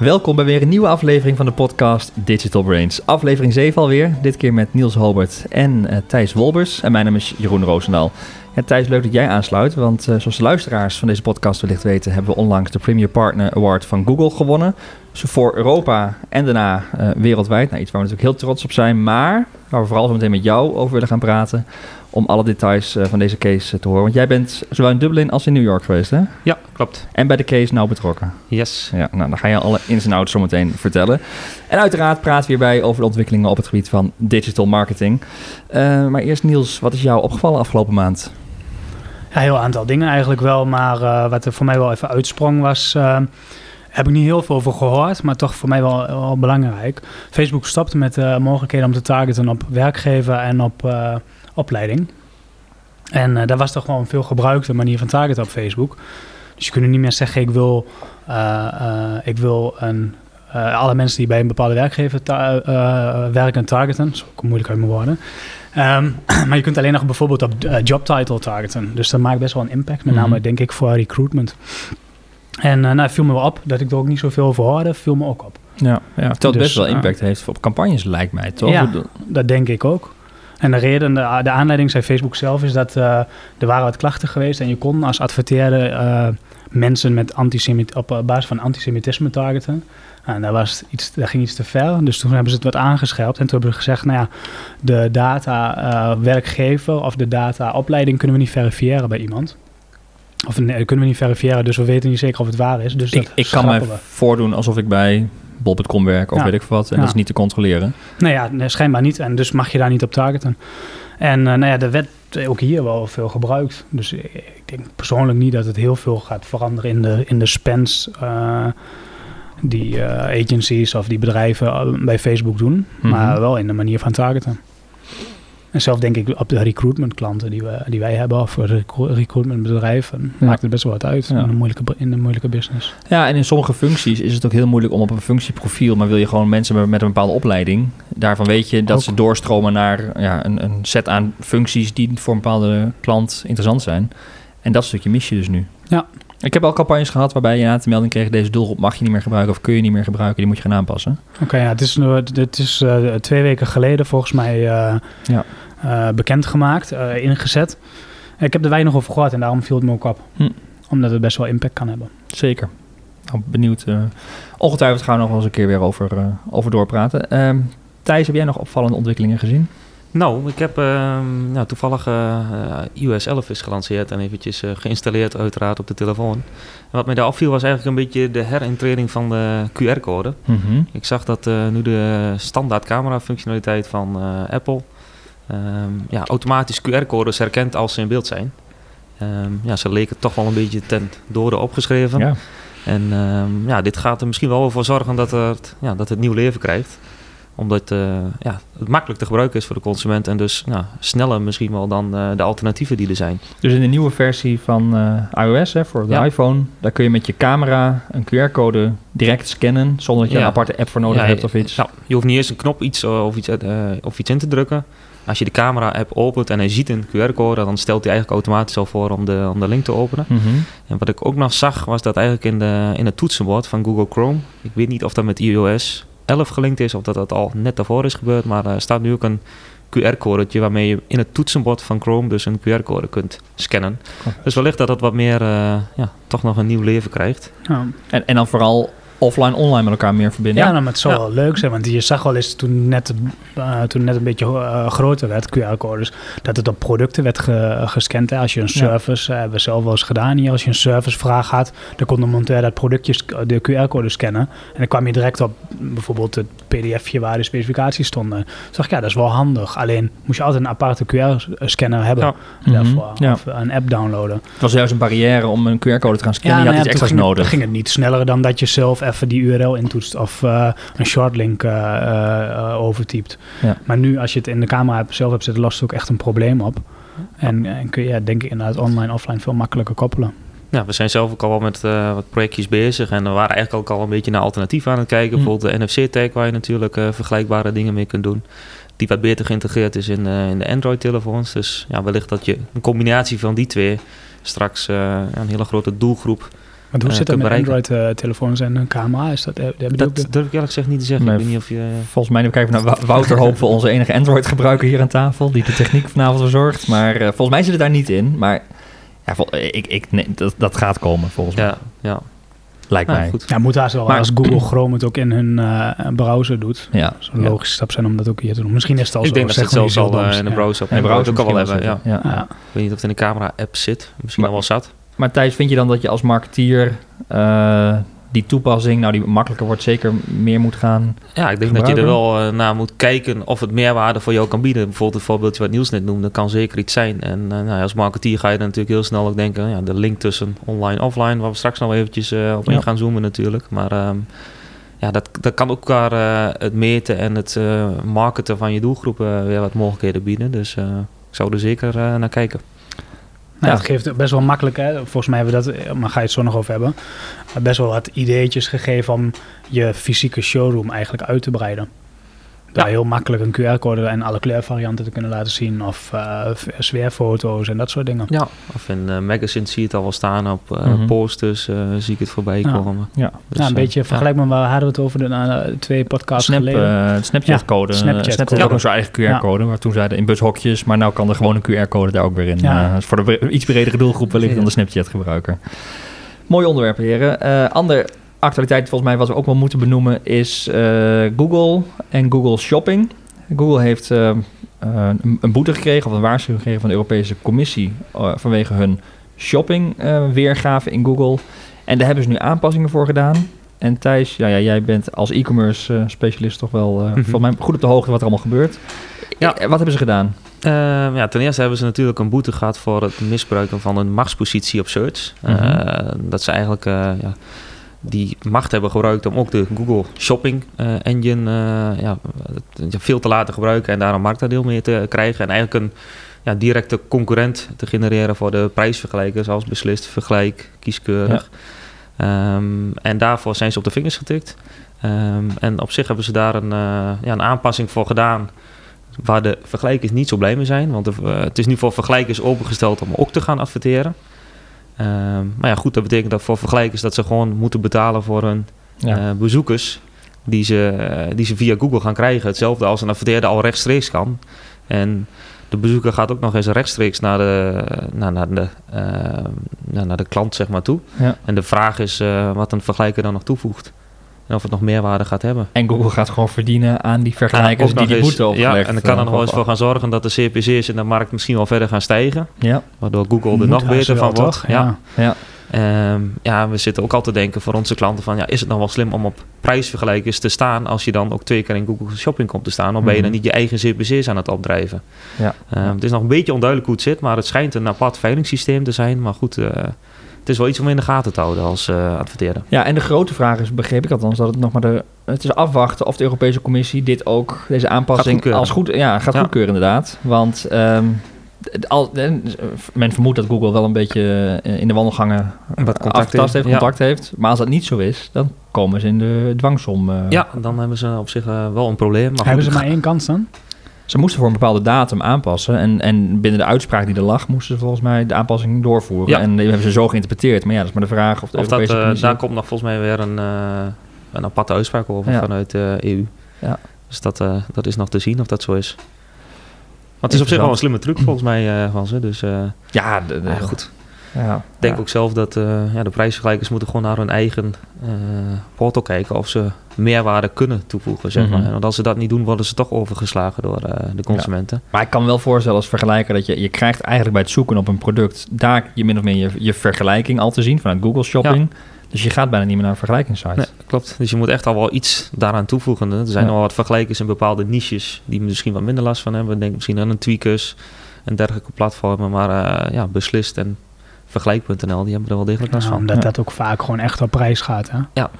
Welkom bij weer een nieuwe aflevering van de podcast Digital Brains. Aflevering 7 alweer, dit keer met Niels Hobert en uh, Thijs Wolbers. En mijn naam is Jeroen Roosendaal. Ja, Thijs, leuk dat jij aansluit, want uh, zoals de luisteraars van deze podcast wellicht weten... hebben we onlangs de Premier Partner Award van Google gewonnen. Dus voor Europa en daarna uh, wereldwijd. Nou, iets waar we natuurlijk heel trots op zijn, maar waar we vooral zo meteen met jou over willen gaan praten om alle details uh, van deze case uh, te horen. Want jij bent zowel in Dublin als in New York geweest, hè? Ja, klopt. En bij de case nou betrokken. Yes. Ja, nou, dan ga je alle ins en outs zo meteen vertellen. En uiteraard praten we hierbij over de ontwikkelingen op het gebied van digital marketing. Uh, maar eerst Niels, wat is jou opgevallen afgelopen maand? Ja, een heel aantal dingen eigenlijk wel. Maar wat er voor mij wel even uitsprong was... heb ik niet heel veel over gehoord, maar toch voor mij wel, wel belangrijk. Facebook stopte met de mogelijkheden om te targeten op werkgever en op opleiding. En uh, daar was toch gewoon een veel gebruikte manier van targeten op Facebook. Dus je kunt niet meer zeggen, ik wil, uh, uh, ik wil een, alle mensen die bij een bepaalde werkgever werken targeten. Dat is ook moeilijk uit mijn woorden. Um, maar je kunt alleen nog bijvoorbeeld op job title targeten. Dus dat maakt best wel een impact, met name mm -hmm. denk ik voor recruitment. En nou, viel me wel op dat ik er ook niet zoveel over hoorde, viel me ook op. Ja, ja terwijl het dus, best wel impact heeft op campagnes, lijkt mij, toch? Ja, dat denk ik ook. En de reden, de, de aanleiding, zei Facebook zelf, is dat uh, er waren wat klachten geweest en je kon als adverteerder uh, mensen met antisemit op basis van antisemitisme targeten. En daar, was iets, daar ging iets te ver, dus toen hebben ze het wat aangescherpt. En toen hebben ze gezegd, nou ja, de data uh, werkgever of de data opleiding kunnen we niet verifiëren bij iemand. Of nee, kunnen we niet verifiëren, dus we weten niet zeker of het waar is. Dus ik, ik kan me voordoen alsof ik bij bol.com werk of ja. weet ik wat. En ja. dat is niet te controleren. Nou ja, nee, schijnbaar niet. En dus mag je daar niet op targeten. En uh, nou ja, de wet ook hier wel veel gebruikt. Dus ik denk persoonlijk niet dat het heel veel gaat veranderen in de, in de spends uh, die uh, agencies of die bedrijven bij Facebook doen. Mm -hmm. Maar wel in de manier van targeten. En zelf denk ik op de recruitment klanten die, we, die wij hebben, of recruitment bedrijven, ja. maakt het best wel wat uit ja. in, een moeilijke, in een moeilijke business. Ja, en in sommige functies is het ook heel moeilijk om op een functieprofiel, maar wil je gewoon mensen met een bepaalde opleiding, daarvan weet je dat ook. ze doorstromen naar ja, een, een set aan functies die voor een bepaalde klant interessant zijn. En dat stukje mis je dus nu. Ja. Ik heb al campagnes gehad waarbij je na de melding kreeg... deze doelgroep mag je niet meer gebruiken of kun je niet meer gebruiken. Die moet je gaan aanpassen. Oké, okay, ja, het is, het is uh, twee weken geleden volgens mij uh, ja. uh, bekendgemaakt, ingezet. Ik heb er weinig over gehoord en daarom viel het me ook op. Hm. Omdat het best wel impact kan hebben. Zeker. Nou, benieuwd. ongetwijfeld gaan we nog wel eens een keer weer over, over doorpraten. Ehm, Thijs, heb jij nog opvallende ontwikkelingen gezien? Nou, ik heb uh, nou, toevallig uh, iOS 11 is gelanceerd en eventjes uh, geïnstalleerd uiteraard op de telefoon. En wat mij daar opviel was eigenlijk een beetje de herintreding van de QR-code. Mm -hmm. Ik zag dat nu de standaard camera functionaliteit van Apple um, ja, automatisch QR-codes herkent als ze in beeld zijn. Um, ja, ze leken toch wel een beetje ten dode opgeschreven. Ja. En um, ja, dit gaat er misschien wel voor zorgen dat het, ja, dat het nieuw leven krijgt omdat uh, ja, het makkelijk te gebruiken is voor de consument en dus nou, sneller misschien wel dan uh, de alternatieven die er zijn. Dus in de nieuwe versie van uh, iOS hè, voor de ja. iPhone, daar kun je met je camera een QR-code direct scannen zonder dat je ja. een aparte app voor nodig ja, hebt of iets. Nou, je hoeft niet eens een knop iets, of, iets, of iets in te drukken. Als je de camera-app opent en hij ziet een QR-code, dan stelt hij eigenlijk automatisch al voor om de, om de link te openen. Mhm. Mm -hmm. En wat ik ook nog zag, was dat eigenlijk in, de, in het toetsenbord van Google Chrome, ik weet niet of dat met iOS 11 gelinkt is of dat dat al net daarvoor is gebeurd. Maar er staat nu ook een QR-codetje waarmee je in het toetsenbord van Chrome dus een QR-code kunt scannen. Oh. Dus wellicht dat dat wat meer, uh, ja, toch nog een nieuw leven krijgt. Ja. En, en dan vooral offline, online met elkaar meer verbinden. Ja, nou, maar het zou ja. wel leuk zijn, want je zag wel eens toen net, uh, toen net een beetje uh, groter werd, QR-codes, dat het op producten werd ge, gescand. Hè. Als je een service, ja. uh, hebben we zelf wel eens gedaan hier, als je een servicevraag had, dan kon de monteur dat productje, de QR-code scannen. En dan kwam je direct op bijvoorbeeld het pdfje waar de specificaties stonden. Toen dacht ik, ja, dat is wel handig. Alleen moest je altijd een aparte QR-scanner hebben ja. daarvoor, mm -hmm. ja. of een app downloaden. Het was juist een barrière om een QR-code te gaan scannen. je had iets extra's nodig. ging het niet sneller dan dat je zelf even die URL intoetst of uh, een shortlink uh, uh, overtypt. Ja. Maar nu, als je het in de camera zelf hebt zitten, lost het ook echt een probleem op. En, en kun je, ja, denk ik, inderdaad online, offline veel makkelijker koppelen. Ja, we zijn zelf ook al wel met uh, wat projectjes bezig en we waren eigenlijk ook al een beetje naar alternatieven aan het kijken. Mm. Bijvoorbeeld de NFC-tag waar je natuurlijk uh, vergelijkbare dingen mee kunt doen. Die wat beter geïntegreerd is in, uh, in de Android-telefoons. Dus ja, wellicht dat je een combinatie van die twee straks een hele grote doelgroep Want hoe eh, zit dat kunt met bereiken. Android-telefoons en een camera? Is dat, Dat de- durf ik eerlijk gezegd niet te zeggen. Nee, ik weet niet of je... Volgens mij, nu kijken we naar Wou- Wouter Hoop, onze enige Android-gebruiker hier aan tafel, die de techniek vanavond verzorgt. Maar eh, volgens mij zit het daar niet in. Maar ja, vol- ik, ik, nee, dat, dat gaat komen, volgens mij. ja, ja. Lijkt mij. goed. Ja, moet haast wel Maar- als Google Chrome het ook in hun eh, browser doet. Ja. Dat zou een logische stap zijn om dat ook hier te doen. Misschien is het al Ik zo. denk dat het maar zelfs al eh, in de Ja. browser, browser ook al wel hebben. Ja. Ja. Ja. Ik weet niet of het in de camera-app zit. Misschien Maar- al wel zat. Maar Thijs, vind je dan dat je als marketeer eh, die toepassing, nou die makkelijker wordt, zeker meer moet gaan? Ja, ik denk dat je er wel eh, naar moet kijken of het meerwaarde voor jou kan bieden. Bijvoorbeeld het voorbeeldje wat Niels net noemde, kan zeker iets zijn. En eh, nou, als marketeer ga je dan natuurlijk heel snel ook denken, ja, de link tussen online en offline, waar we straks nog eventjes op in Ja. gaan zoomen natuurlijk. Maar ehm, ja, dat, dat kan ook eh, het meten en het marketen van je doelgroep eh, weer wat mogelijkheden bieden. Dus ik zou er zeker naar kijken. Nou, Ja. Het geeft best wel makkelijk, hè? volgens mij hebben we dat, eh, maar ga je het zo nog over hebben, best wel wat ideetjes gegeven om je fysieke showroom eigenlijk uit te breiden. Daar heel makkelijk een QR-code en alle kleurvarianten te kunnen laten zien, of eh, v- sfeerfoto's en dat soort dingen. Ja. Of in eh magazines zie je het al wel staan, op eh, Mhm. posters eh, zie ik het voorbij Ja. komen. Ja. Dus, ja, een beetje ja. vergelijkbaar, waar hadden we het over de twee podcasts Snap, geleden? Snapchat-code. Ja, Snapchat, Snapchat Snapchat code. heeft ook nog zijn eigen QR-code, waar toen zeiden in bushokjes, maar nou kan er gewoon een QR-code daar ook weer in. Ja. Dat is voor de bre- iets bredere doelgroep wellicht dan de Snapchat-gebruiker. Mooi onderwerp, heren. Eh ander actualiteit volgens mij wat we ook wel moeten benoemen is eh, Google en Google Shopping. Google heeft eh, eh, een, een boete gekregen of een waarschuwing gekregen van de Europese Commissie vanwege hun shopping weergave in Google. En daar hebben ze nu aanpassingen voor gedaan. En Thijs, ja, ja, jij bent als e-commerce specialist toch wel Mhm. volgens mij goed op de hoogte wat er allemaal gebeurt. Ja. Wat hebben ze gedaan? Ehm, ja, ten eerste hebben ze natuurlijk een boete gehad voor het misbruiken van een machtspositie op search. Mhm. Dat ze eigenlijk ja, die macht hebben gebruikt om ook de Google Shopping eh, Engine eh, ja, veel te laten gebruiken en daar een marktaandeel mee te krijgen. En eigenlijk een ja, directe concurrent te genereren voor de prijsvergelijkers als beslist, vergelijk, kieskeurig. Ehm, en daarvoor zijn ze op de vingers getikt. Ehm, en op zich hebben ze daar een, eh, ja, een aanpassing voor gedaan waar de vergelijkers niet zo blij mee zijn. Want de, het is nu voor vergelijkers opengesteld om ook te gaan adverteren. Ehm, maar ja, goed, dat betekent dat voor vergelijkers dat ze gewoon moeten betalen voor hun Ja. eh, bezoekers die ze, eh, die ze via Google gaan krijgen. Hetzelfde als een adverteerder al rechtstreeks kan. En de bezoeker gaat ook nog eens rechtstreeks naar de, naar, naar de, eh, naar, de klant zeg maar, toe. Ja. En de vraag is wat een vergelijker dan nog toevoegt. En of het nog meerwaarde gaat hebben. En Google gaat gewoon verdienen aan die vergelijkers die nog die eens- boete opgelegd Ja, en dan kan er eh, nog wel eens voor gaan zorgen dat de CPC's in de markt misschien wel verder gaan stijgen. Ja, Waardoor Google er Moet nog haast beter van wordt. toch? Ja. ja. Ehm, ja, we zitten ook altijd te denken voor onze klanten van... Ja, is het nou wel slim om op prijsvergelijkers te staan... als je dan ook twee keer in Google Shopping komt te staan... of ben je dan Mhm. niet je eigen CPC's aan het opdrijven? Ja. Ehm, het is nog een beetje onduidelijk hoe het zit... maar het schijnt een apart veilingssysteem te zijn. Maar goed, eh, het is wel iets om in de gaten te houden als eh adverteerder. Ja, en de grote vraag is, begreep ik althans, dat het nog maar de... Het is afwachten of de Europese Commissie dit ook, deze aanpassing, als goed... Ja, gaat Ja. goedkeuren inderdaad. Want ehm, het- al, eh, men vermoedt dat Google wel een beetje eh, in de wandelgangen Wat contact heeft, ja. contact heeft. Maar als dat niet zo is, dan komen ze in de dwangsom. eh. Ja, dan hebben ze op zich wel een probleem. Maar Hebben goed, ze maar één kans dan? Ze moesten voor een bepaalde datum aanpassen. En, en binnen de uitspraak die er lag, moesten ze volgens mij de aanpassing doorvoeren. Ja. En die hebben ze zo geïnterpreteerd. Maar ja, dat is maar de vraag of de Of dat, eh, Commissie... daar komt nog volgens mij weer een, eh, een aparte uitspraak over Ja. vanuit de EU. Ja. Dus dat, eh, dat is nog te zien of dat zo is. Maar het is op zich wel een slimme truc volgens mij eh, van ze. Dus eh, Ja, de, de- ja, goed. Ja, Ik denk ja. ook zelf dat eh, ja, de prijsvergelijkers moeten gewoon naar hun eigen eh, portal kijken of ze meerwaarde kunnen toevoegen. Zeg Mhm. maar. Want als ze dat niet doen, worden ze toch overgeslagen door eh, de consumenten. Maar ik kan wel voorstellen als vergelijker dat je, je krijgt eigenlijk bij het zoeken op een product daar je min of meer je, je vergelijking al te zien vanuit Google Shopping. Dus je gaat bijna niet meer naar een vergelijkingssite. Nee, klopt. Dus je moet echt al wel iets daaraan toevoegen. Er zijn Ja. al wat vergelijkers in bepaalde niches die misschien wat minder last van hebben. Denk misschien aan een Tweakers en dergelijke platformen. Maar eh, ja, beslist en vergelijk.nl, die hebben er wel degelijk last van. omdat Ja. dat ook vaak gewoon echt op prijs gaat. Hè? Ja.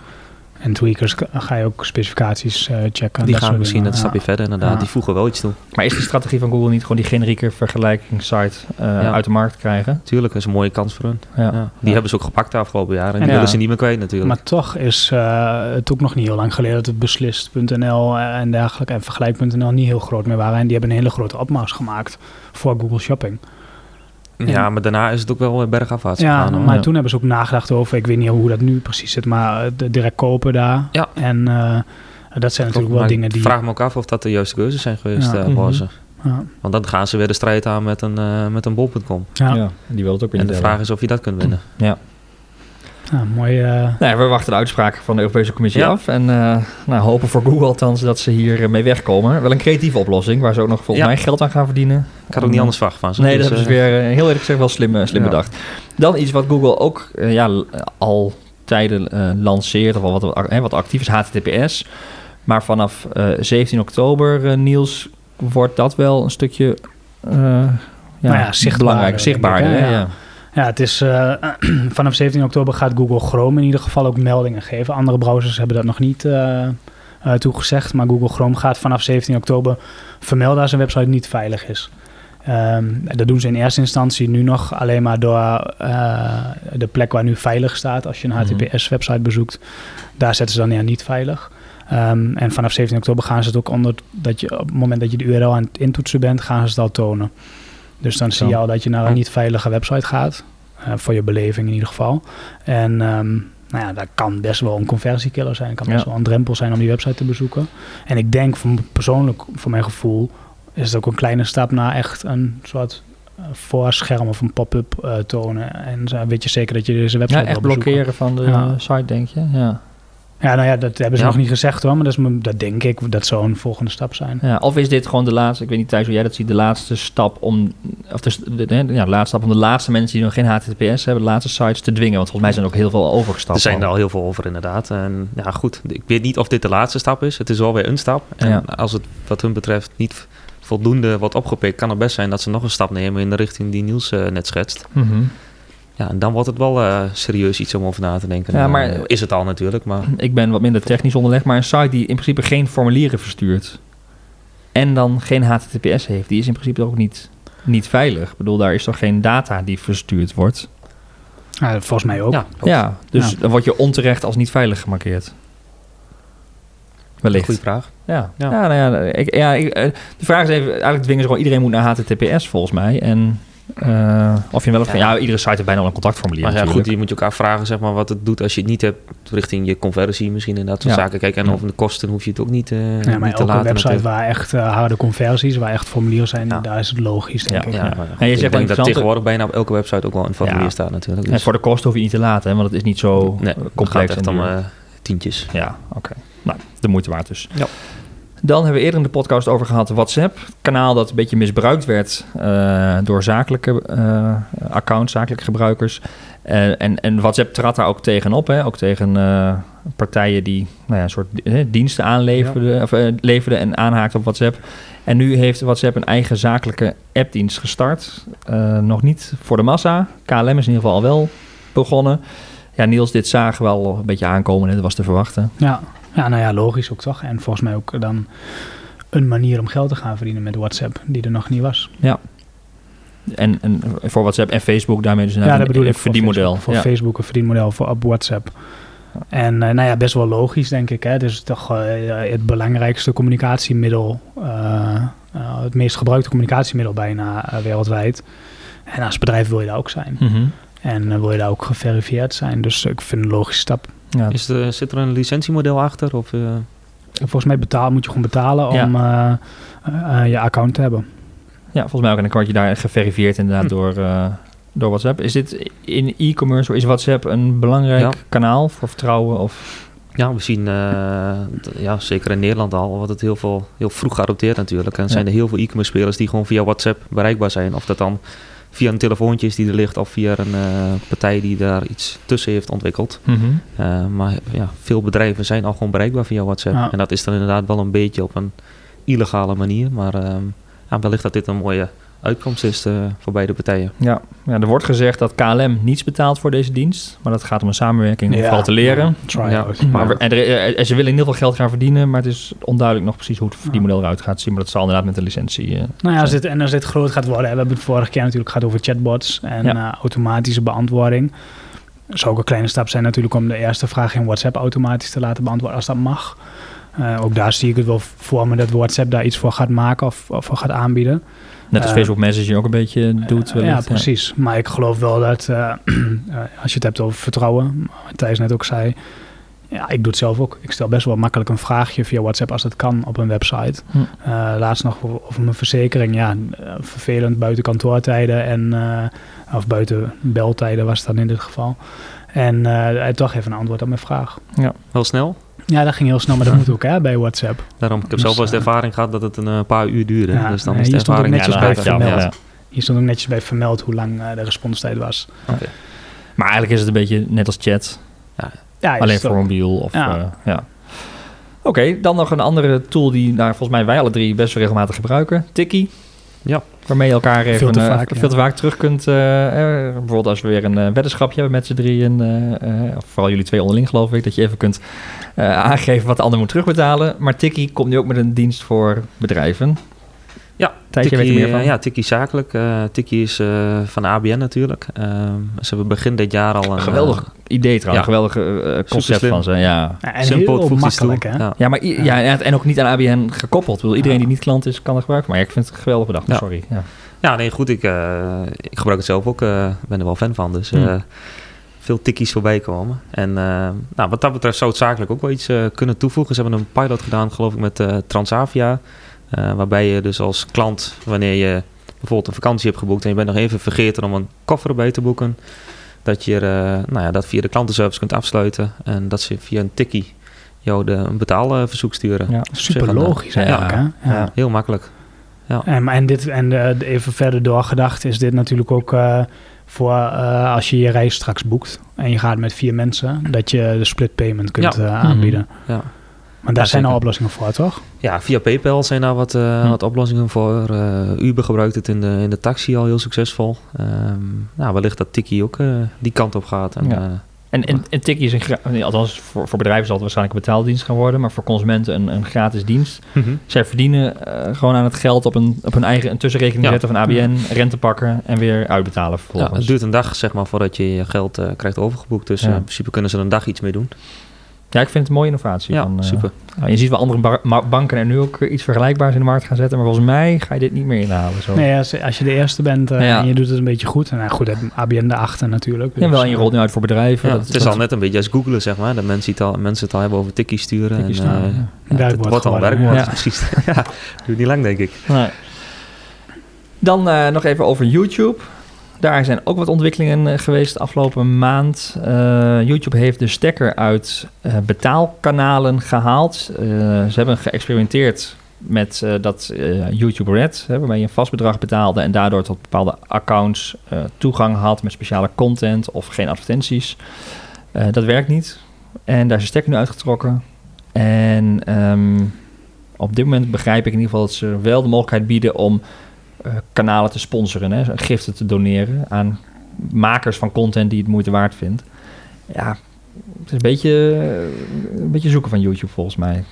En tweakers ga je ook specificaties eh, checken. Die dat gaan misschien dingen. een stapje Ja. verder inderdaad. Ja. Die voegen wel iets toe. Maar is die strategie van Google niet gewoon die generieke vergelijkingssite eh, Ja. uit de markt krijgen? Tuurlijk, dat is een mooie kans voor hun. Ja. Ja. Die Ja. hebben ze ook gepakt de afgelopen jaren. En die Ja. willen ze niet meer kwijt natuurlijk. Maar toch is eh, het ook nog niet heel lang geleden dat het beslist.nl en dergelijke en vergelijk.nl niet heel groot meer waren. En die hebben een hele grote opmars gemaakt voor Google Shopping. Ja, maar daarna is het ook wel weer bergafwaarts Ja, gegaan. maar Ja. toen hebben ze ook nagedacht over, ik weet niet hoe dat nu precies zit, maar de direct kopen daar. Ja. En eh, dat zijn natuurlijk wel dingen Ik die... vraag me ook af of dat de juiste keuzes zijn geweest Ja. eh, Mhm. voor ze. Ja, Want dan gaan ze weer de strijd aan met een, eh met een bol.com. ja. Ja, die wil het ook weer En de vraag is of je dat kunt winnen. Ja, mooi. eh, Nee, we wachten de uitspraak van de Europese Commissie Ja. af. En eh, nou, hopen voor Google althans dat ze hier eh, mee wegkomen. Wel een creatieve oplossing, waar ze ook nog volgens Ja. mij geld aan gaan verdienen. Ik had ook niet anders verwacht van ze. Nee, dat Dus, eh, weer heel eerlijk gezegd wel slim, slim Ja. bedacht. Dan iets wat Google ook ja, al tijden eh, lanceert, of al wat, wat, wat actief is, HTTPS. Maar vanaf eh, 17 oktober, Niels, wordt dat wel een stukje eh ja, Nou ja, zichtbaarder, hè, Ja. Ja. Het is eh, vanaf 17 oktober gaat Google Chrome in ieder geval ook meldingen geven. Andere browsers hebben dat nog niet eh, eh, toegezegd, maar Google Chrome gaat vanaf 17 oktober vermelden als een website niet veilig is. Ehm, dat doen ze in eerste instantie nu nog alleen maar door de plek waar nu veilig staat. Als je een Mhm. HTTPS-website bezoekt, daar zetten ze dan ja niet veilig. Ehm, en vanaf 17 oktober gaan ze het ook onder dat je op het moment dat je de URL aan het intoetsen bent, gaan ze het al tonen. Dus dan zie je al dat je naar een niet veilige website gaat. eh, voor je beleving in ieder geval. En ehm, nou ja, dat kan best wel een conversiekiller zijn. kan best Ja. wel een drempel zijn om die website te bezoeken. En ik denk m- persoonlijk, voor mijn gevoel, is het ook een kleine stap naar echt een soort eh, voorscherm of een pop-up eh, tonen. En zo weet je zeker dat je deze website Ja, echt blokkeren van de Ja. site, denk je? Ja. Ja, nou ja, dat hebben ze Ja. nog niet gezegd hoor. Maar dat, is, dat denk ik, dat zou een volgende stap zijn. Ja, of is dit gewoon de laatste, ik weet niet Thijs hoe jij dat ziet, de laatste stap om, of de, de, de- ja, de laatste stap om de laatste mensen die nog geen HTTPS hebben, de laatste sites te dwingen? Want volgens mij zijn er ook heel veel overgestapt. Er zijn er al. al heel veel over inderdaad. En ja, goed. Ik weet niet of dit de laatste stap is. Het is wel weer een stap. En Ja. als het wat hun betreft niet voldoende wordt opgepikt, kan het best zijn dat ze nog een stap nemen in de richting die Niels eh, net schetst. Mhm. Ja, en dan wordt het wel eh, serieus iets om over na te denken. Ja, Eh, maar- is het al natuurlijk, maar Ik ben wat minder technisch onderlegd, maar een site die in principe geen formulieren verstuurt en dan geen HTTPS heeft, die is in principe ook niet, niet veilig. Ik bedoel, daar is toch geen data die verstuurd wordt? Ja, volgens mij ook. ja, dus Ja. dan word je onterecht als niet veilig gemarkeerd. Wellicht. Goeie vraag. Ja, ja. Ja. nou ja, ik, ja ik, eh, de vraag is even, eigenlijk dwingen ze gewoon, iedereen moet naar HTTPS volgens mij. En eh, of je wel of Ja. van, ja, iedere site heeft bijna al een contactformulier Maar ja, natuurlijk. goed, je moet je ook afvragen zeg maar, wat het doet als je het niet hebt richting je conversie misschien en dat soort Ja. zaken. Kijk, en Ja. over de kosten hoef je het ook niet, eh Ja, niet maar te elke laten website natuurlijk. waar echt eh, harde conversies, waar echt formulieren zijn, Ja. daar is het logisch, denk Ja. ik. Ja, Ja. maar goed, En je zegt ik wel denk dat tegenwoordig bijna op elke website ook wel een formulier Ja. staat natuurlijk. En Dus, voor de kosten hoef je niet te laten, hè, want het is niet zo nee, het complex. gaat echt en om duur. eh, tientjes. Ja, oké. Nou, de moeite waard dus. Ja. Dan hebben we eerder in de podcast over gehad WhatsApp. Kanaal dat een beetje misbruikt werd eh, door zakelijke eh, accounts, zakelijke gebruikers. Eh, en, en WhatsApp trad daar ook tegenop. Hè? Ook tegen partijen die nou ja, een soort diensten aanleverden of, leverden en aanhaakten op WhatsApp. En nu heeft WhatsApp een eigen zakelijke appdienst gestart. Nog niet voor de massa. KLM is in ieder geval al wel begonnen. Ja, Niels, dit zagen we al een beetje aankomen. hè. Dat was te verwachten. Ja. Ja, nou ja, logisch ook toch. En volgens mij ook dan een manier om geld te gaan verdienen met WhatsApp, die er nog niet was. En, en voor WhatsApp en Facebook daarmee dus ja, dat bedoel een ik. Voor verdienmodel. Facebook, voor ja. Facebook een verdienmodel voor op WhatsApp. En eh, nou ja, best wel logisch, denk ik. Hè? Dus toch eh, het belangrijkste communicatiemiddel, eh, eh, het meest gebruikte communicatiemiddel bijna eh, wereldwijd. En als bedrijf wil je daar ook zijn. Mhm. En eh, wil je daar ook geverifieerd zijn. Dus ik vind het een logische stap. Ja. Is er, zit er een licentiemodel achter? Of, eh, Volgens mij betaal, moet je gewoon betalen Ja. om eh, eh, je account te hebben. ja, volgens mij ook. En dan word je daar geverifieerd inderdaad Hm. door, eh, door WhatsApp. Is dit in e-commerce, is WhatsApp een belangrijk Ja. kanaal voor vertrouwen? Of, ja, we zien, eh, ja, zeker in Nederland al, wordt het heel, veel, heel vroeg geadopteerd natuurlijk. En zijn er heel veel e-commerce spelers die gewoon via WhatsApp bereikbaar zijn. Of dat dan via een telefoontje is die er ligt of via een eh, partij die daar iets tussen heeft ontwikkeld. Eh, maar ja, veel bedrijven zijn al gewoon bereikbaar via WhatsApp. Ja. En dat is dan inderdaad wel een beetje op een illegale manier. Maar ehm, ja, wellicht dat dit een mooie uitkomst is eh, voor beide partijen. Ja. ja, er wordt gezegd dat KLM niets betaalt voor deze dienst. Maar dat gaat om een samenwerking om Ja. vooral te leren. Ja. Maar en, er- eh, en ze willen in ieder geval geld gaan verdienen, maar het is onduidelijk nog precies hoe het verdienmodel eruit gaat zien. Maar dat zal inderdaad met de licentie. eh, Nou ja, als dit, en als dit groot gaat worden, we hebben het vorige keer natuurlijk gehad over chatbots en Ja. eh, automatische beantwoording. zou ook een kleine stap zijn natuurlijk om de eerste vraag in WhatsApp automatisch te laten beantwoorden als dat mag. Eh, ook daar zie ik het wel voor me dat WhatsApp daar iets voor gaat maken of, of voor gaat aanbieden. Net als Eh, Facebook Messenger ook een beetje doet. wellicht, ja, precies. Maar ik geloof wel dat eh, eh, als je het hebt over vertrouwen, wat Thijs net ook zei. Ja, ik doe het zelf ook. Ik stel best wel makkelijk een vraagje via WhatsApp als dat kan op een website. Hm. Eh, laatst nog over mijn verzekering. Ja, eh, vervelend buiten kantoortijden en eh, of buiten beltijden was het dan in dit geval. En eh, hij toch even een antwoord op mijn vraag. Wel snel. Ja, dat ging heel snel, maar dat moet ook hè, bij WhatsApp. Daarom, ik heb Dus, zelf wel eens de ervaring gehad dat het een paar uur duurde. Ja, dus dan is de ook ervaring netjes Ja, bij het vermeld. ja. Hier stond ook netjes bij vermeld hoe lang de responstijd was. Maar eigenlijk is het een beetje net als chat. Ja, alleen voor mobiel. Of, Ja. ja. ja. Oké, dan nog een andere tool die nou, volgens mij wij alle drie best wel regelmatig gebruiken. Tikkie. Ja. Waarmee je elkaar even Veel te eh, vaak, veel ja. te vaak terug kunt. eh, eh, bijvoorbeeld als we weer een eh, weddenschapje hebben met z'n drieën. eh, eh, of vooral jullie twee onderling geloof ik. Dat je even kunt eh, aangeven wat de ander moet terugbetalen. Maar Tikkie komt nu ook met een dienst voor bedrijven. Ja, weet er Tikkie, meer van? eh, Ja, Tikkie zakelijk. Eh Tikkie is eh, van ABN natuurlijk. Ehm, ze hebben begin dit jaar al een... Geweldig idee trouwens. ja. Geweldig concept van ze. Ja. Ja, en simpel, heel makkelijk, hè? Ja. Ja, maar ja. En ook niet aan ABN gekoppeld. Bedoel, iedereen Ja. die niet klant is, kan het gebruiken. Maar ja, ik vind het geweldig bedacht. Ja. Sorry. Ja. Ja, nee, goed. Ik, eh, ik gebruik het zelf ook. eh ben er wel fan van. Dus Hmm. eh, veel tikkies voorbij komen. En eh, nou, wat dat betreft zou het zakelijk ook wel iets eh, kunnen toevoegen. Ze hebben een pilot gedaan, geloof ik, met Transavia. Eh, waarbij je dus als klant, wanneer je bijvoorbeeld een vakantie hebt geboekt... en je bent nog even vergeten om een koffer erbij te boeken... dat je eh, nou ja, dat via de klantenservice kunt afsluiten... en dat ze via een tikkie jou de, een betaalverzoek sturen. Ja. Super logisch ja, eigenlijk, hè? ja. Heel makkelijk. En, en, dit, en eh, even verder doorgedacht is dit natuurlijk ook voor als je je reis straks boekt en je gaat met vier mensen, dat je de split payment kunt Ja. aanbieden. Ja. Maar daar Ja, zijn al oplossingen voor, toch? Ja, via PayPal zijn daar wat, eh, Hm. wat oplossingen voor. Eh, Uber gebruikt het in de, in de taxi al heel succesvol. Ehm nou, wellicht dat Tiki ook eh, die kant op gaat. En, Ja. eh, En, en, en Tikkie is een, althans voor, voor bedrijven zal het waarschijnlijk een betaaldienst gaan worden, maar voor consumenten een, een gratis dienst. Zij verdienen eh, gewoon aan het geld op een, op hun eigen een tussenrekening Ja. zetten van ABN, rente pakken en weer uitbetalen ja, vervolgens. het duurt een dag zeg maar, voordat je je geld eh, krijgt overgeboekt. Dus Ja. in principe kunnen ze er een dag iets mee doen. Ja, ik vind het een mooie innovatie. Ja, van, eh, super. nou, je ziet wel andere banken er nu ook eh, iets vergelijkbaars in de markt gaan zetten, maar volgens mij ga je dit niet meer inhalen. Zo. Nee, als, als je de eerste bent eh, Ja. en je doet het een beetje goed. En nou, goed, het ABN de achter natuurlijk. Ja, wel, dus, en je eh, rolt nu uit voor bedrijven. Ja, dat, het is dat- al net een beetje als googlen, zeg maar. Dat mensen het al, mensen het al hebben over Tiki sturen. Tikkie en, eh, ja. ja, Werkwoord het wordt al werkwoord, ja. precies. ja, duurt niet lang, denk ik. Nee. Dan eh, nog even over YouTube. Daar zijn ook wat ontwikkelingen eh, geweest de afgelopen maand. Eh, YouTube heeft de stekker uit eh, betaalkanalen gehaald. Eh, ze hebben geëxperimenteerd met dat YouTube Red, hè, waarbij je een vast bedrag betaalde en daardoor tot bepaalde accounts toegang had met speciale content of geen advertenties. Dat werkt niet. En daar is de stekker nu uitgetrokken. En ehm, op dit moment begrijp ik in ieder geval dat ze wel de mogelijkheid bieden om kanalen te sponsoren, hè, giften te doneren aan makers van content die het moeite waard vindt. Ja, het is een beetje, eh, een beetje zoeken van YouTube volgens mij.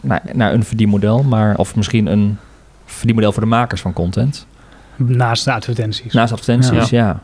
Naar, naar een verdienmodel, maar of misschien een verdienmodel voor de makers van content. Naast de advertenties. Naast advertenties, ja. Ja,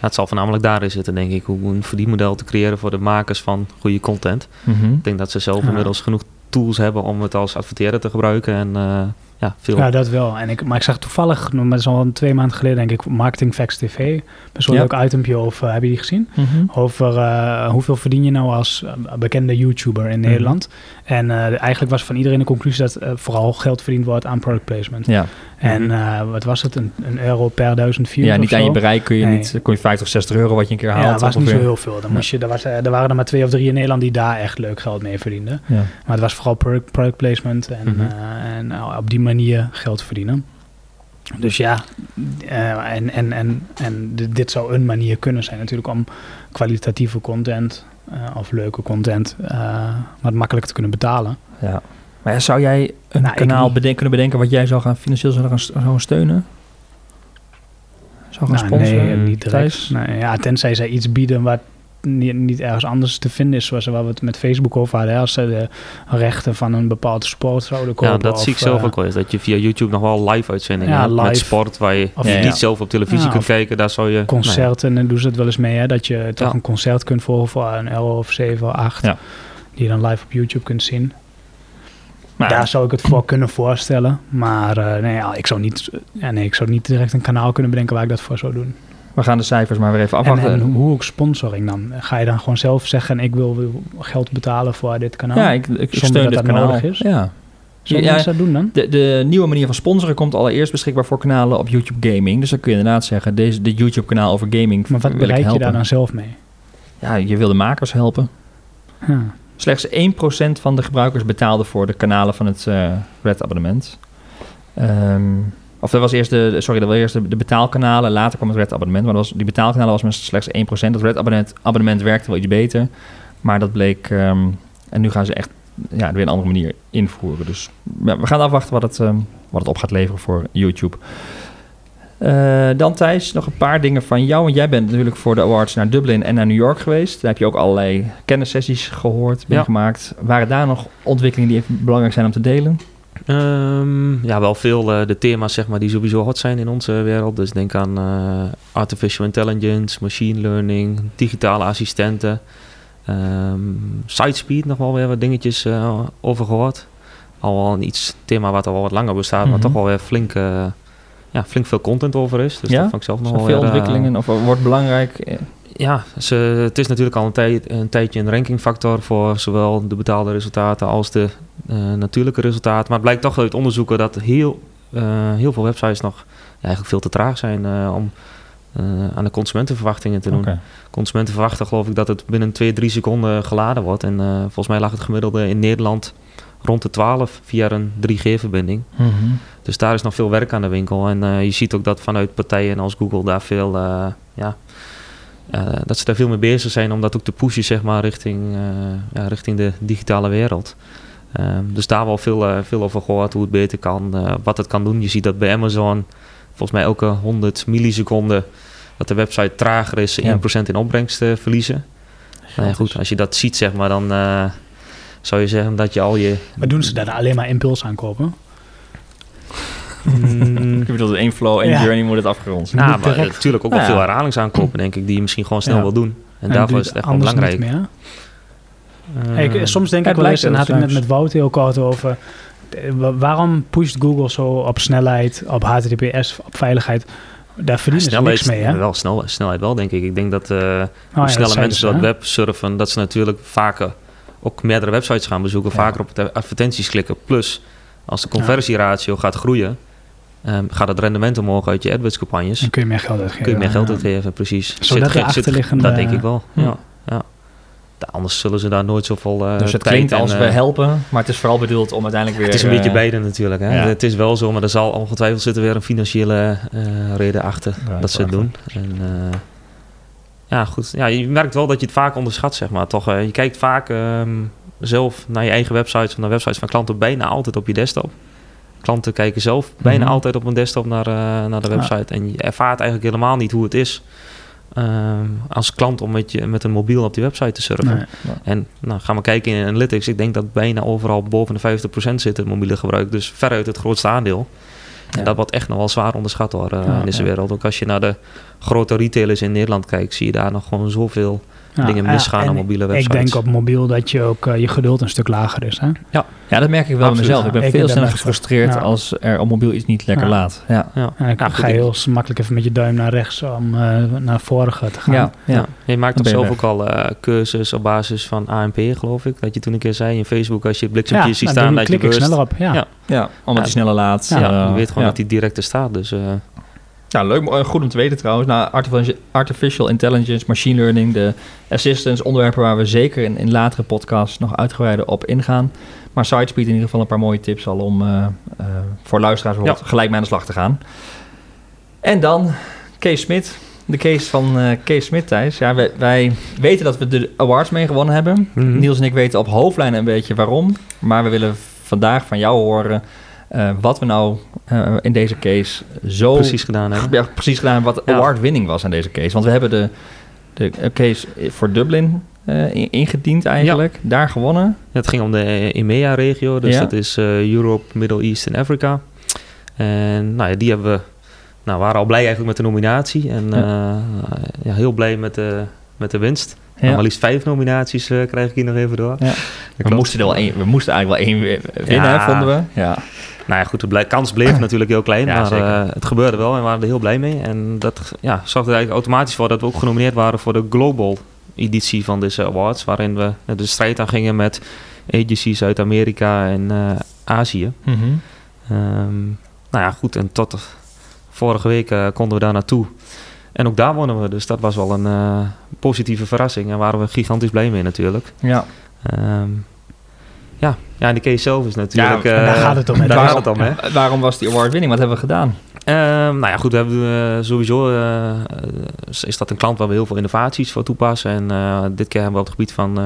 het zal voornamelijk daarin zitten, denk ik. Hoe een verdienmodel te creëren voor de makers van goede content. Mhm. Ik denk dat ze zelf Ja. inmiddels genoeg tools hebben om het als adverteren te gebruiken. En eh, ja, veel. Ja, dat wel. En ik, maar ik zag toevallig, maar dat is al een twee maanden geleden, denk ik, Marketing Facts TV. Best wel Ja. leuk itempje over, heb je die gezien? Mhm. Over eh, hoeveel verdien je nou als eh, bekende YouTuber in Mhm. Nederland. En eh, eigenlijk was van iedereen de conclusie dat eh, vooral geld verdiend wordt aan product placement. Ja. En Mhm. eh, wat was het? Een, een euro per duizend views ja, niet aan je bereik kun je Nee. niet, kon je 50, 60 euro wat je een keer haalt. Ja, dat was niet zo heel veel. Dan moest je, er, was, eh, er waren er maar twee of drie in Nederland die daar echt leuk geld mee verdienden. Ja. Maar het was vooral product, product placement en, eh, en eh, op die manier geld verdienen. Dus ja, eh, en, en, en, en dit- zou een manier kunnen zijn natuurlijk om kwalitatieve content eh, of leuke content eh, wat makkelijker te kunnen betalen. Ja. Maar ja, zou jij een Nou, kanaal beden- kunnen bedenken wat jij zou gaan financieel zou gaan, zou steunen? Zou gaan Nou, sponsoren? nee, niet direct. Nee, ja, tenzij zij iets bieden wat niet, niet ergens anders te vinden is, zoals waar we het met Facebook over hadden. hè, Als ze de rechten van een bepaald sport zouden kopen. Ja, dat of, zie ik zelf eh, ook wel eens. Dat je via YouTube nog wel live uitzendingen Ja, hebt met live. sport waar je Of- Ja, niet zelf op televisie Ja, kunt kijken. Daar zou je... nou concerten en doen ze het wel eens mee, hè, dat je toch een concert kunt volgen voor een euro of 7 of 8. Ja. Die je dan live op YouTube kunt zien. Maar Daar zou ik het voor kunnen voorstellen. Maar eh, nee, ik, zou niet, ja, nee, ik zou niet direct een kanaal kunnen bedenken waar ik dat voor zou doen. We gaan de cijfers maar weer even En, afwachten. en hoe ook sponsoring dan? Ga je dan gewoon zelf zeggen, ik wil, geld betalen voor dit kanaal? ja, ik, steun dat dit dat kanaal. nodig is? Ja. Zullen Ja, dat doen dan? De, de nieuwe manier van sponsoren komt allereerst beschikbaar voor kanalen op YouTube Gaming. Dus dan kun je inderdaad zeggen, deze, dit YouTube kanaal over gaming Maar wat bereik je daar dan zelf mee? Ja, je wil de makers helpen. Slechts 1% van de gebruikers betaalde voor de kanalen van het eh, Red abonnement. Of dat was eerst de, sorry, dat was eerst de, de betaalkanalen, later kwam het Red abonnement. Maar dat was, die betaalkanalen was maar slechts 1%. Dat Red abonnement, abonnement werkte wel iets beter. Maar dat bleek, ehm, en nu gaan ze echt ja, weer een andere manier invoeren. Dus ja, we gaan afwachten wat het, ehm, wat het op gaat leveren voor YouTube. Eh, dan Thijs, nog een paar dingen van jou. Want jij bent natuurlijk voor de awards naar Dublin en naar New York geweest. Daar heb je ook allerlei kennissessies gehoord, meegemaakt. Waren daar nog ontwikkelingen die even belangrijk zijn om te delen? Ehm, ja, wel veel eh, de thema's zeg maar, die sowieso hot zijn in onze wereld. Dus denk aan eh, artificial intelligence, machine learning, digitale assistenten. Ehm Sitespeed nog wel weer wat dingetjes eh, over gehoord. Al wel een iets thema wat al wat langer bestaat, Mhm. maar toch wel weer flink, ja, flink veel content over is. Dus Ja? dat vond ik zelf nog wel veel weer, ontwikkelingen of wordt belangrijk? Ja, ze, het is natuurlijk al een, tijd, een tijdje een rankingfactor voor zowel de betaalde resultaten als de eh, natuurlijke resultaten. Maar het blijkt toch uit onderzoeken dat heel, eh, heel veel websites nog ja, eigenlijk veel te traag zijn eh, om aan de consumentenverwachtingen te doen. Consumenten verwachten geloof ik dat het binnen 2, 3 seconden geladen wordt. En volgens mij lag het gemiddelde in Nederland rond de 12 via een 3G-verbinding. Mhm. Dus daar is nog veel werk aan de winkel. En je ziet ook dat vanuit partijen als Google daar veel, ja, dat ze daar veel mee bezig zijn om dat ook te pushen, zeg maar, richting, eh, ja, richting de digitale wereld. Ehm, dus daar wel veel, eh, veel over gehoord, hoe het beter kan, eh, wat het kan doen. Je ziet dat bij Amazon volgens mij elke 100 milliseconden dat de website trager is, Ja. 1% in opbrengst eh, verliezen. Nou ja, goed, als je dat ziet, zeg maar, dan eh, zou je zeggen dat je al je... Maar doen ze daar alleen maar impuls aankopen? Mm, Ik bedoel, één flow, één Ja. journey moet het afgerond zijn. Nou, maar natuurlijk ook wel Ja. veel herhalingsaankopen, denk ik, die je misschien gewoon snel Ja. wil doen. En, En daarvoor is het echt wel belangrijk. Niet meer. Eh, Hey, ik- soms denk Ja, ik het wel eens, en had ik net met Wout heel kort over... eh, wa- Waarom pusht Google zo op snelheid, op HTTPS, op veiligheid? Daar verdienen ze niks mee, hè? Wel, snel, snelheid wel, denk ik. Ik denk dat eh, Oh ja, hoe sneller zeiden mensen dat web surfen, dat ze natuurlijk vaker ook meerdere websites gaan bezoeken, Ja. vaker op advertenties klikken. Plus, als de conversieratio gaat groeien, ehm, gaat het rendement omhoog uit je AdWords-campagnes. Dan kun je meer geld uitgeven. Kun je meer geld ja. uitgeven, precies. Zou dat de ge- achterliggende- Dat denk ik wel, Hm. ja. ja. Anders zullen ze daar nooit zoveel eh dus het tijd klinkt en, als eh, we helpen, maar het is vooral bedoeld om uiteindelijk weer... Het is een beetje eh, beide natuurlijk. Hè? ja. Het is wel zo, maar er zal ongetwijfeld zitten weer een financiële eh, reden achter Ja, dat ze het doen. En, eh, ja, goed. Ja, je merkt wel dat je het vaak onderschat, zeg maar. Toch, eh, je kijkt vaak ehm, zelf naar je eigen websites of naar websites van klanten bijna altijd op je desktop. Klanten kijken zelf bijna Mhm. altijd op een desktop naar, eh, naar de Ja. website. En je ervaart eigenlijk helemaal niet hoe het is ehm, als klant om met, je, met een mobiel op die website te surfen. Nee. En nou, gaan we kijken in Analytics. Ik denk dat bijna overal boven de 50% zit het mobiele gebruik. Dus veruit het grootste aandeel. Ja. En dat wordt echt nog wel zwaar onderschat hoor, eh, Ja, in deze wereld. Ook als je naar de grote retailers in Nederland kijkt, zie je daar nog gewoon zoveel Ja, dingen ja, misgaan aan mobiele websites. Ik denk op mobiel dat je ook eh, je geduld een stuk lager is. Hè? Ja, dat merk ik wel bij Absoluut. mezelf. Ik ben Ja, ik veel sneller gefrustreerd Ja. als er op mobiel iets niet lekker Ja. laat. Ja, Ja. En dan Ja, ga je heel makkelijk even met je duim naar rechts om eh, naar vorige te gaan. ja, ja. Ja. Je maakt toch je zelf ook al eh, cursus op basis van ANP, geloof ik. Dat je toen een keer zei in Facebook, als je het Ja, bliksemtje ziet staan, dan dat je klik ik sneller op. Ja. Ja. Ja, omdat Ja. hij sneller laat. Ja, Ja, je weet gewoon ja. dat die direct er staat. Dus eh, Ja, leuk. Goed om te weten trouwens. Nou, artificial, intelligence, machine learning, de assistance, onderwerpen waar we zeker in, in latere podcasts nog uitgebreider op ingaan. Maar Sitespeed in ieder geval een paar mooie tips al om eh, eh, voor luisteraars bijvoorbeeld gelijk mee aan de slag te gaan. En dan Kees Smit. De case van eh, Kees Smit, Thijs. Ja, wij, wij weten dat we de awards mee gewonnen hebben. Mhm. Niels en ik weten op hoofdlijnen een beetje waarom. Maar we willen vandaag van jou horen eh, wat we nou eh, in deze case zo precies gedaan hebben. ja, precies gedaan wat Ja. award-winning was aan deze case. Want we hebben de, de case voor Dublin eh, in- ingediend eigenlijk. Daar gewonnen. Ja, het ging om de EMEA-regio, dus dat is eh, Europe, Middle East en Africa. En nou ja, die hebben we, nou, waren al blij eigenlijk met de nominatie en Ja. heel blij met de, met de winst. Ja. maar liefst vijf nominaties uh, krijg ik hier nog even door. Ja. We, moesten er wel één, we moesten eigenlijk wel één winnen, ja. vonden we. Ja. Nou ja, goed, de kans bleef natuurlijk heel klein, maar uh, het gebeurde wel en we waren er heel blij mee. En dat ja, zorgde er eigenlijk automatisch voor dat we ook genomineerd waren voor de Global editie van deze awards, waarin we de strijd aan gingen met agencies uit Amerika en uh, Azië. Mm -hmm. um, nou ja, goed, en tot vorige week uh, konden we daar naartoe. En ook daar wonnen we, dus dat was wel een positieve verrassing. En waren we gigantisch blij mee natuurlijk. Ja. Um, ja, de case zelf is natuurlijk... Ja, daar gaat het om. Daar gaat het om, hè? Waarom was die award winning? Wat hebben we gedaan? Uh, nou ja, goed, we hebben uh, sowieso uh, is dat een klant waar we heel veel innovaties voor toepassen. En dit keer hebben we op het gebied van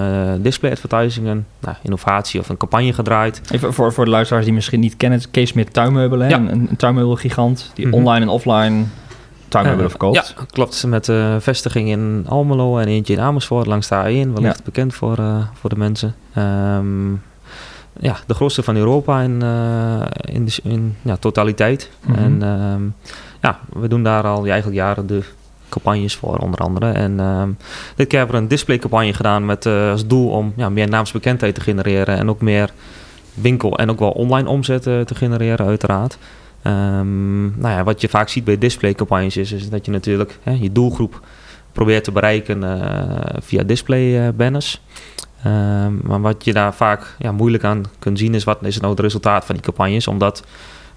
display advertising een nou, innovatie of een campagne gedraaid. Even voor, voor de luisteraars die misschien niet kennen, Kees met tuinmeubelen, ja. een, een tuinmeubelgigant die mm -hmm. online en offline tuinmeubelen verkoopt. Ja, klopt. Met vestiging in Almelo en eentje in Amersfoort langs de A1, wellicht ja. bekend voor, voor de mensen. Um, ja, de grootste van Europa in, uh, in, de, in ja, totaliteit. Mm -hmm. En um, ja, we doen daar al eigenlijk jaren de campagnes voor, onder andere. En um, dit keer hebben we een displaycampagne gedaan met uh, als doel om ja, meer naamsbekendheid te genereren en ook meer winkel en ook wel online omzet uh, te genereren, uiteraard. Um, nou ja, wat je vaak ziet bij displaycampagnes is, is dat je natuurlijk hè, je doelgroep probeert te bereiken via display banners. Um, maar wat je daar vaak ja, moeilijk aan kunt zien is wat is nou het resultaat van die campagnes. Omdat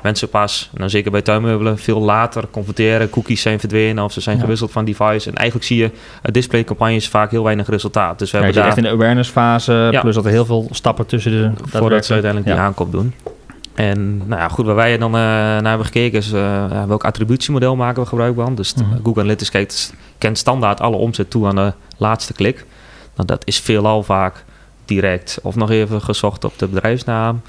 mensen pas, nou zeker bij tuinmeubelen, veel later converteren. Cookies zijn verdwenen of ze zijn ja. gewisseld van device. En eigenlijk zie je uit displaycampagnes vaak heel weinig resultaat. Dus we ja, hebben daar echt in de awareness fase, ja. plus dat er heel veel stappen tussen de... Voordat ze uiteindelijk die aankoop doen. En nou ja, goed, waar wij dan uh, naar hebben gekeken is uh, welk attributiemodel maken we gebruik van. Dus mm -hmm. Google Analytics kijkt, kent standaard alle omzet toe aan de laatste klik. Nou, dat is veelal vaak direct of nog even gezocht op de bedrijfsnaam.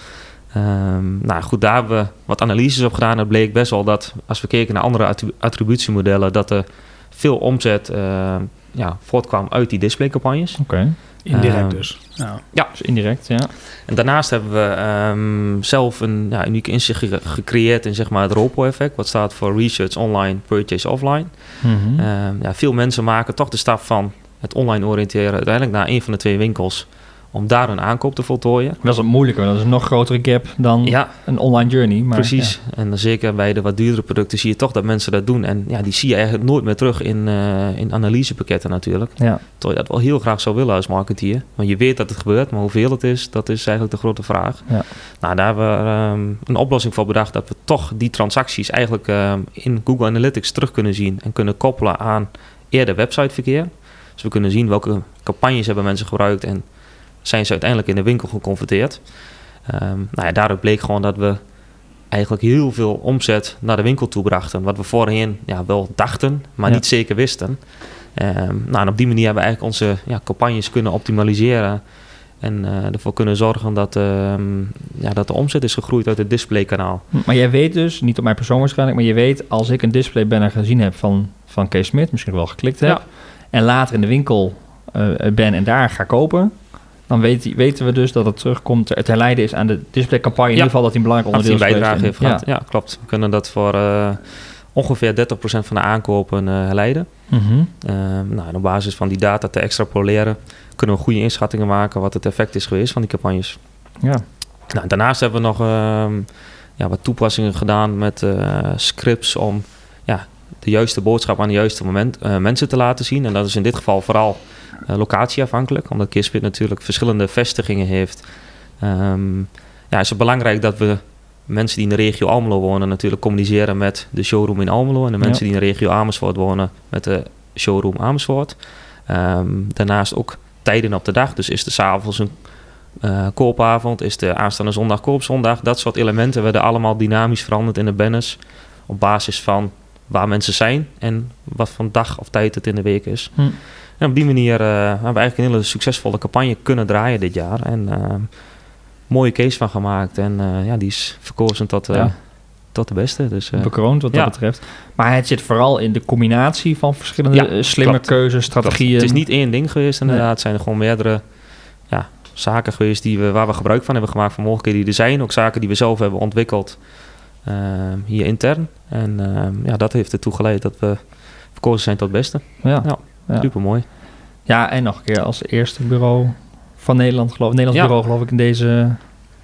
Um, nou goed, daar hebben we wat analyses op gedaan. Het bleek best wel dat als we keken naar andere attributiemodellen, dat er veel omzet uh, ja, voortkwam uit die displaycampagnes. Oké. Okay. Indirect uh, dus. Ja. ja, dus indirect, ja. En daarnaast hebben we um, zelf een ja, unieke inzicht ge gecreëerd in zeg maar, het ROPO-effect, wat staat voor Research Online, Purchase Offline. Mm -hmm. um, ja, veel mensen maken toch de stap van het online oriënteren uiteindelijk naar een van de twee winkels om daar een aankoop te voltooien. Dat is wat moeilijker, dat is een nog grotere gap dan ja, een online journey. Maar, precies, ja. en zeker bij de wat duurdere producten zie je toch dat mensen dat doen. En ja, die zie je eigenlijk nooit meer terug in, uh, in analysepakketten natuurlijk. Ja. Terwijl je dat wel heel graag zou willen als marketeer. Want je weet dat het gebeurt, maar hoeveel het is, dat is eigenlijk de grote vraag. Ja. Nou, daar hebben we um, een oplossing voor bedacht dat we toch die transacties eigenlijk um, in Google Analytics terug kunnen zien en kunnen koppelen aan eerder websiteverkeer. Dus we kunnen zien welke campagnes hebben mensen gebruikt en zijn ze uiteindelijk in de winkel geconfronteerd. Um, nou ja, daaruit bleek gewoon dat we eigenlijk heel veel omzet naar de winkel toe brachten. Wat we voorheen ja, wel dachten, maar ja. niet zeker wisten. Um, nou, en op die manier hebben we eigenlijk onze ja, campagnes kunnen optimaliseren. En uh, ervoor kunnen zorgen dat, uh, ja, dat de omzet is gegroeid uit het displaykanaal. Maar jij weet dus, niet op mijn persoon waarschijnlijk, maar je weet als ik een display banner gezien heb van, van Kees Smit, misschien wel geklikt heb, ja. En later in de winkel uh, ben en daar ga kopen, dan weet, weten we dus dat het terugkomt, het herleiden is aan de displaycampagne. Ja. In ieder geval dat hij een belangrijk onderdeel is. bijdrage heeft gehad. Ja. ja. klopt. We kunnen dat voor uh, ongeveer 30% van de aankopen uh, herleiden. Mm -hmm. nou, op basis van die data te extrapoleren kunnen we goede inschattingen maken wat het effect is geweest van die campagnes. Ja. Nou, daarnaast hebben we nog ja, wat toepassingen gedaan met scripts om ja, de juiste boodschap aan de juiste moment mensen te laten zien. En dat is in dit geval vooral uh, locatieafhankelijk, omdat Kispit natuurlijk verschillende vestigingen heeft. Um, ja, is het belangrijk dat we mensen die in de regio Almelo wonen natuurlijk communiceren met de showroom in Almelo en de mensen ja. die in de regio Amersfoort wonen met de showroom Amersfoort. Um, daarnaast ook tijden op de dag, dus is er s'avonds een uh, koopavond, is de aanstaande zondag koopzondag. Dat soort elementen werden allemaal dynamisch veranderd in de banners op basis van waar mensen zijn en wat voor dag of tijd het in de week is. Hm. En op die manier uh, hebben we eigenlijk een hele succesvolle campagne kunnen draaien dit jaar. En uh, mooie case van gemaakt. En uh, ja, die is verkozen tot, ja. tot de beste. Dus, Bekroond wat ja. dat betreft. Maar het zit vooral in de combinatie van verschillende ja, slimme klopt. keuzes, strategieën. Klopt. Het is niet één ding geweest inderdaad. Nee. Het zijn er gewoon meerdere ja, zaken geweest die we, waar we gebruik van hebben gemaakt. Van mogelijkheden die er zijn. Ook zaken die we zelf hebben ontwikkeld hier intern. En ja, dat heeft ertoe geleid dat we verkozen zijn tot beste. Ja. ja. Ja. Super mooi. Ja, en nog een keer als eerste bureau van Nederland, geloof Nederlands Ja. bureau geloof ik in deze...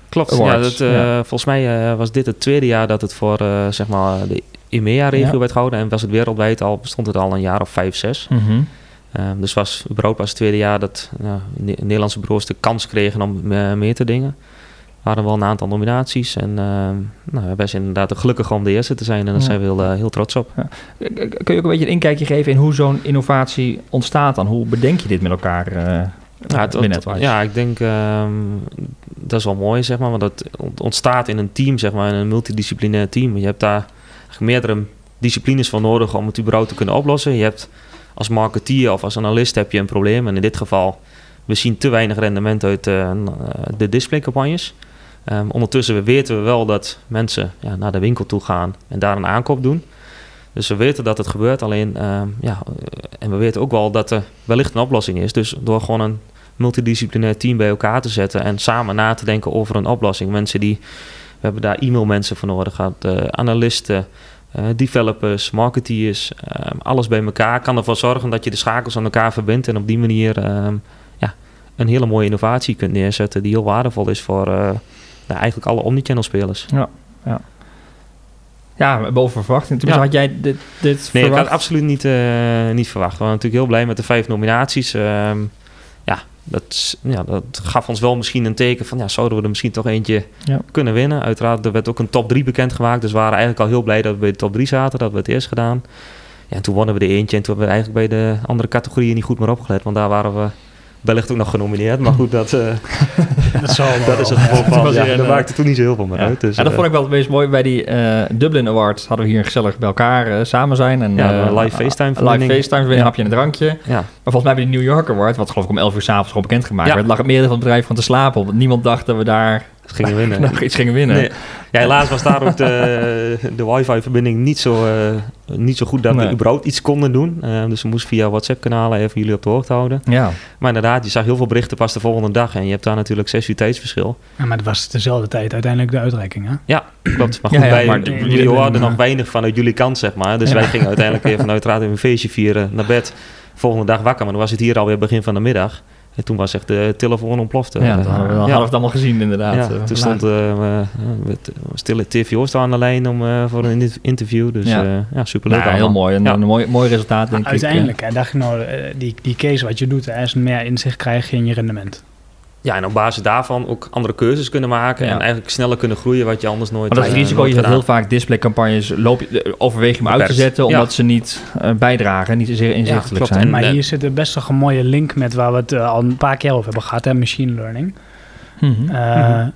Klopt, Awards, ja, dat, eh, ja. volgens mij eh, was dit het tweede jaar dat het voor eh, zeg maar de EMEA-regio Ja. werd gehouden. En was het wereldwijd al, bestond het al een jaar of vijf, zes. Mhm. Ehm, dus was überhaupt het tweede jaar dat Ne- Nederlandse bureaus de kans kregen om meer te dingen. Waren wel een aantal nominaties. En ehm, nou, wij zijn inderdaad gelukkig om de eerste te zijn. En daar Ja. zijn we heel, eh, heel trots op. Kun je ook een beetje een inkijkje geven in hoe zo'n innovatie ontstaat dan? Hoe bedenk je dit met elkaar eh Ja, het- ja, ik denk ehm, dat is wel mooi, zeg maar. Want dat ont- ontstaat in een team, zeg maar, in een multidisciplinair team. Je hebt daar meerdere disciplines voor nodig om het überhaupt te kunnen oplossen. Je hebt als marketeer of als analist heb je een probleem. En in dit geval, we zien te weinig rendement uit eh, de displaycampagnes. Ehm, ondertussen weten we wel dat mensen ja, naar de winkel toe gaan en daar een aankoop doen. Dus we weten dat het gebeurt, alleen ehm, ja, eh, en we weten ook wel dat er wellicht een oplossing is. Dus door gewoon een multidisciplinair team bij elkaar te zetten en samen na te denken over een oplossing. Mensen die, we hebben daar e-mailmensen voor nodig gehad, eh, analisten, eh, developers, marketeers, ehm, alles bij elkaar kan ervoor zorgen dat je de schakels aan elkaar verbindt en op die manier ja, een hele mooie innovatie kunt neerzetten die heel waardevol is voor nou, eigenlijk alle omnichannel spelers. Ja, boven verwachting. Tenminste, Ja. had jij dit, dit Nee, ik had absoluut niet, eh, niet verwacht. We waren natuurlijk heel blij met de vijf nominaties. Ehm, ja, dat, ja, dat gaf ons wel misschien een teken van... Ja, zouden we er misschien toch eentje Ja. kunnen winnen. Uiteraard, er werd ook een top 3 bekendgemaakt. Dus we waren eigenlijk al heel blij dat we bij de top 3 zaten. Dat we het eerst gedaan. Ja, en toen wonnen we de eentje. En toen hebben we eigenlijk bij de andere categorieën niet goed meer opgelet. Want daar waren we wellicht ook nog genomineerd. Maar goed, dat, eh, Dat, zal dat is het gevolg van... Ja, een, dat eh, maakte toen niet zo heel veel meer Ja. uit. Dus, ja, dat eh, vond ik wel het meest mooi. Bij die eh, Dublin Awards hadden we hier gezellig bij elkaar eh, samen zijn. En, Ja, eh, een live FaceTime Live. FaceTime, een Ja. hapje en een drankje. ja. Maar volgens mij bij de New York Award, wat geloof ik om 11 uur s'avonds gewoon bekendgemaakt Ja. werd, lag het meerdere van het bedrijf van te slapen. Want niemand dacht dat we daar gingen winnen. nog iets gingen winnen. Nee. Ja, helaas was daar ook de, de wifi-verbinding niet zo, eh, niet zo goed dat Nee. we überhaupt iets konden doen. Eh, dus we moesten via WhatsApp-kanalen even jullie op de hoogte houden. Ja, Maar inderdaad, je zag heel veel berichten pas de volgende dag. En je hebt daar natuurlijk zes uur tijdsverschil. Ja, maar het was dezelfde tijd uiteindelijk de uitreiking, hè? Ja, klopt. Maar goed, ja, wij, maar jullie jullie hoorden nog weinig vanuit jullie kant, zeg maar. Dus Ja. wij gingen uiteindelijk even uiteraard even een feestje vieren naar bed. Volgende dag wakker, maar dan was het hier alweer begin van de middag. En toen was echt de telefoon ontplofte. ja dat hadden we, Ja. hadden we het allemaal gezien inderdaad. Ja, Eh, toen stond uh, met stille TVO's aan de lijn om, eh, voor een in- interview. Dus Ja. superleuk Nou, heel mooi. Een, Ja. een mooi, mooi resultaat denk ik. Uiteindelijk, hè, dacht ik nou, eh, die, die case wat je doet, hè, is meer inzicht krijgen in je rendement. Ja, en op basis daarvan ook andere keuzes kunnen maken. Ja. En eigenlijk sneller kunnen groeien wat je anders nooit Maar dat is het eh, risico. Je zet heel vaak displaycampagnes, loop je, eh, overweeg je hem uit te zetten, Ja. omdat ze niet eh, bijdragen en niet zeer inzichtelijk klopt. zijn. En- Maar hier zit er best wel een mooie link met waar we het al een paar keer over hebben gehad, hè, machine learning. Mhm.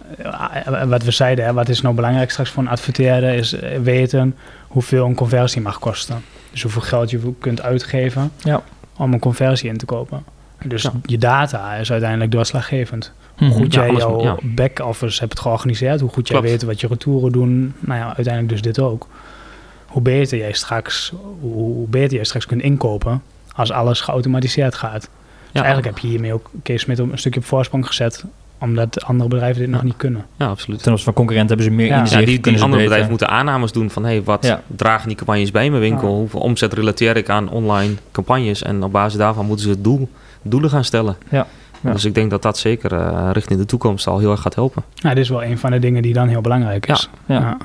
Wat we zeiden, hè, wat is nou belangrijk straks voor een adverteerder, is weten hoeveel een conversie mag kosten. Dus hoeveel geld je kunt uitgeven Ja. om een conversie in te kopen. Dus Ja. je data is uiteindelijk doorslaggevend. Mhm. Hoe goed Ja, jij alles- jouw ja. back-office hebt georganiseerd, hoe goed jij Klopt. weet wat je retouren doen. Nou ja, uiteindelijk dus dit ook. Hoe beter jij straks, hoe, beter jij straks kunt inkopen als alles geautomatiseerd gaat. Dus Ja, eigenlijk heb je hiermee ook Kees Smit een stukje op voorsprong gezet, omdat andere bedrijven dit nog niet kunnen. ja, absoluut. Ten opzichte van concurrenten hebben ze meer Ja. inzicht. Ja, die, andere beter- bedrijven moeten aannames doen van... hey, wat Ja. dragen die campagnes bij mijn winkel? Ja. Hoeveel omzet relateer ik aan online campagnes? En op basis daarvan moeten ze het doel, doelen gaan stellen. Ja. Ja. Dus ik denk dat dat zeker eh, richting de toekomst al heel erg gaat helpen. Nou, dit is wel een van de dingen die dan heel belangrijk is. Ja.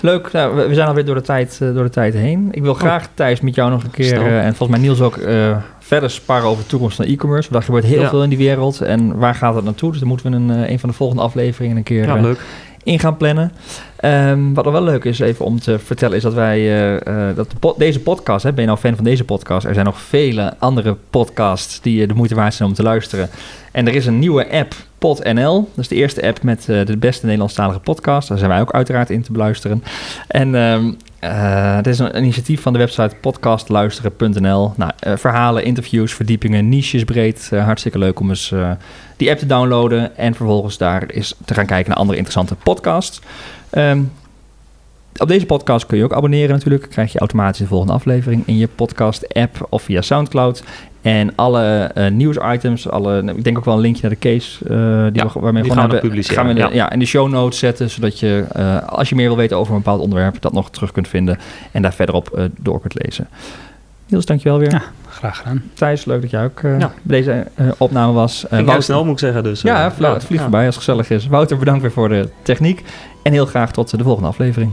Leuk, nou, we, zijn alweer door de, tijd, eh, door de tijd heen. Ik wil graag, Thijs, met jou nog een keer, eh, en volgens mij Niels ook, eh, verder sparren over de toekomst van e-commerce. Want er gebeurt heel Ja. veel in die wereld. En waar gaat het naartoe? Dus dan moeten we een, eh, een van de volgende afleveringen een keer Ja, leuk. In gaan plannen. Ehm, wat nog wel leuk is even om te vertellen, is dat wij eh, eh, dat deze podcast, hè, ben je nou fan van deze podcast? Er zijn nog vele andere podcasts die eh, de moeite waard zijn om te luisteren. En er is een nieuwe app, PodNL. Dat is de eerste app met de beste Nederlandstalige podcast. Daar zijn wij ook uiteraard in te beluisteren. En ehm eh, het is een initiatief van de website podcastluisteren.nl. Nou, eh, verhalen, interviews, verdiepingen, niches breed. Eh, hartstikke leuk om eens eh, die app te downloaden en vervolgens daar eens te gaan kijken naar andere interessante podcasts. Ehm, op deze podcast kun je ook abonneren natuurlijk. Krijg je automatisch de volgende aflevering in je podcast-app of via Soundcloud. En alle eh, nieuwsitems, alle, nou, ik denk ook wel een linkje naar de case eh, die we, waarmee we gaan hebben, publiceren. Gaan we ja. In de show notes zetten, zodat je eh, als je meer wil weten over een bepaald onderwerp, dat nog terug kunt vinden en daar verderop door kunt lezen. Niels, dankjewel weer. Ja, graag gedaan. Thijs, leuk dat jij ook bij deze opname was. Uh, Wouter, snel moet ik zeggen dus. Ja, het vliegt voorbij als het gezellig is. Wouter, bedankt weer voor de techniek en heel graag tot de volgende aflevering.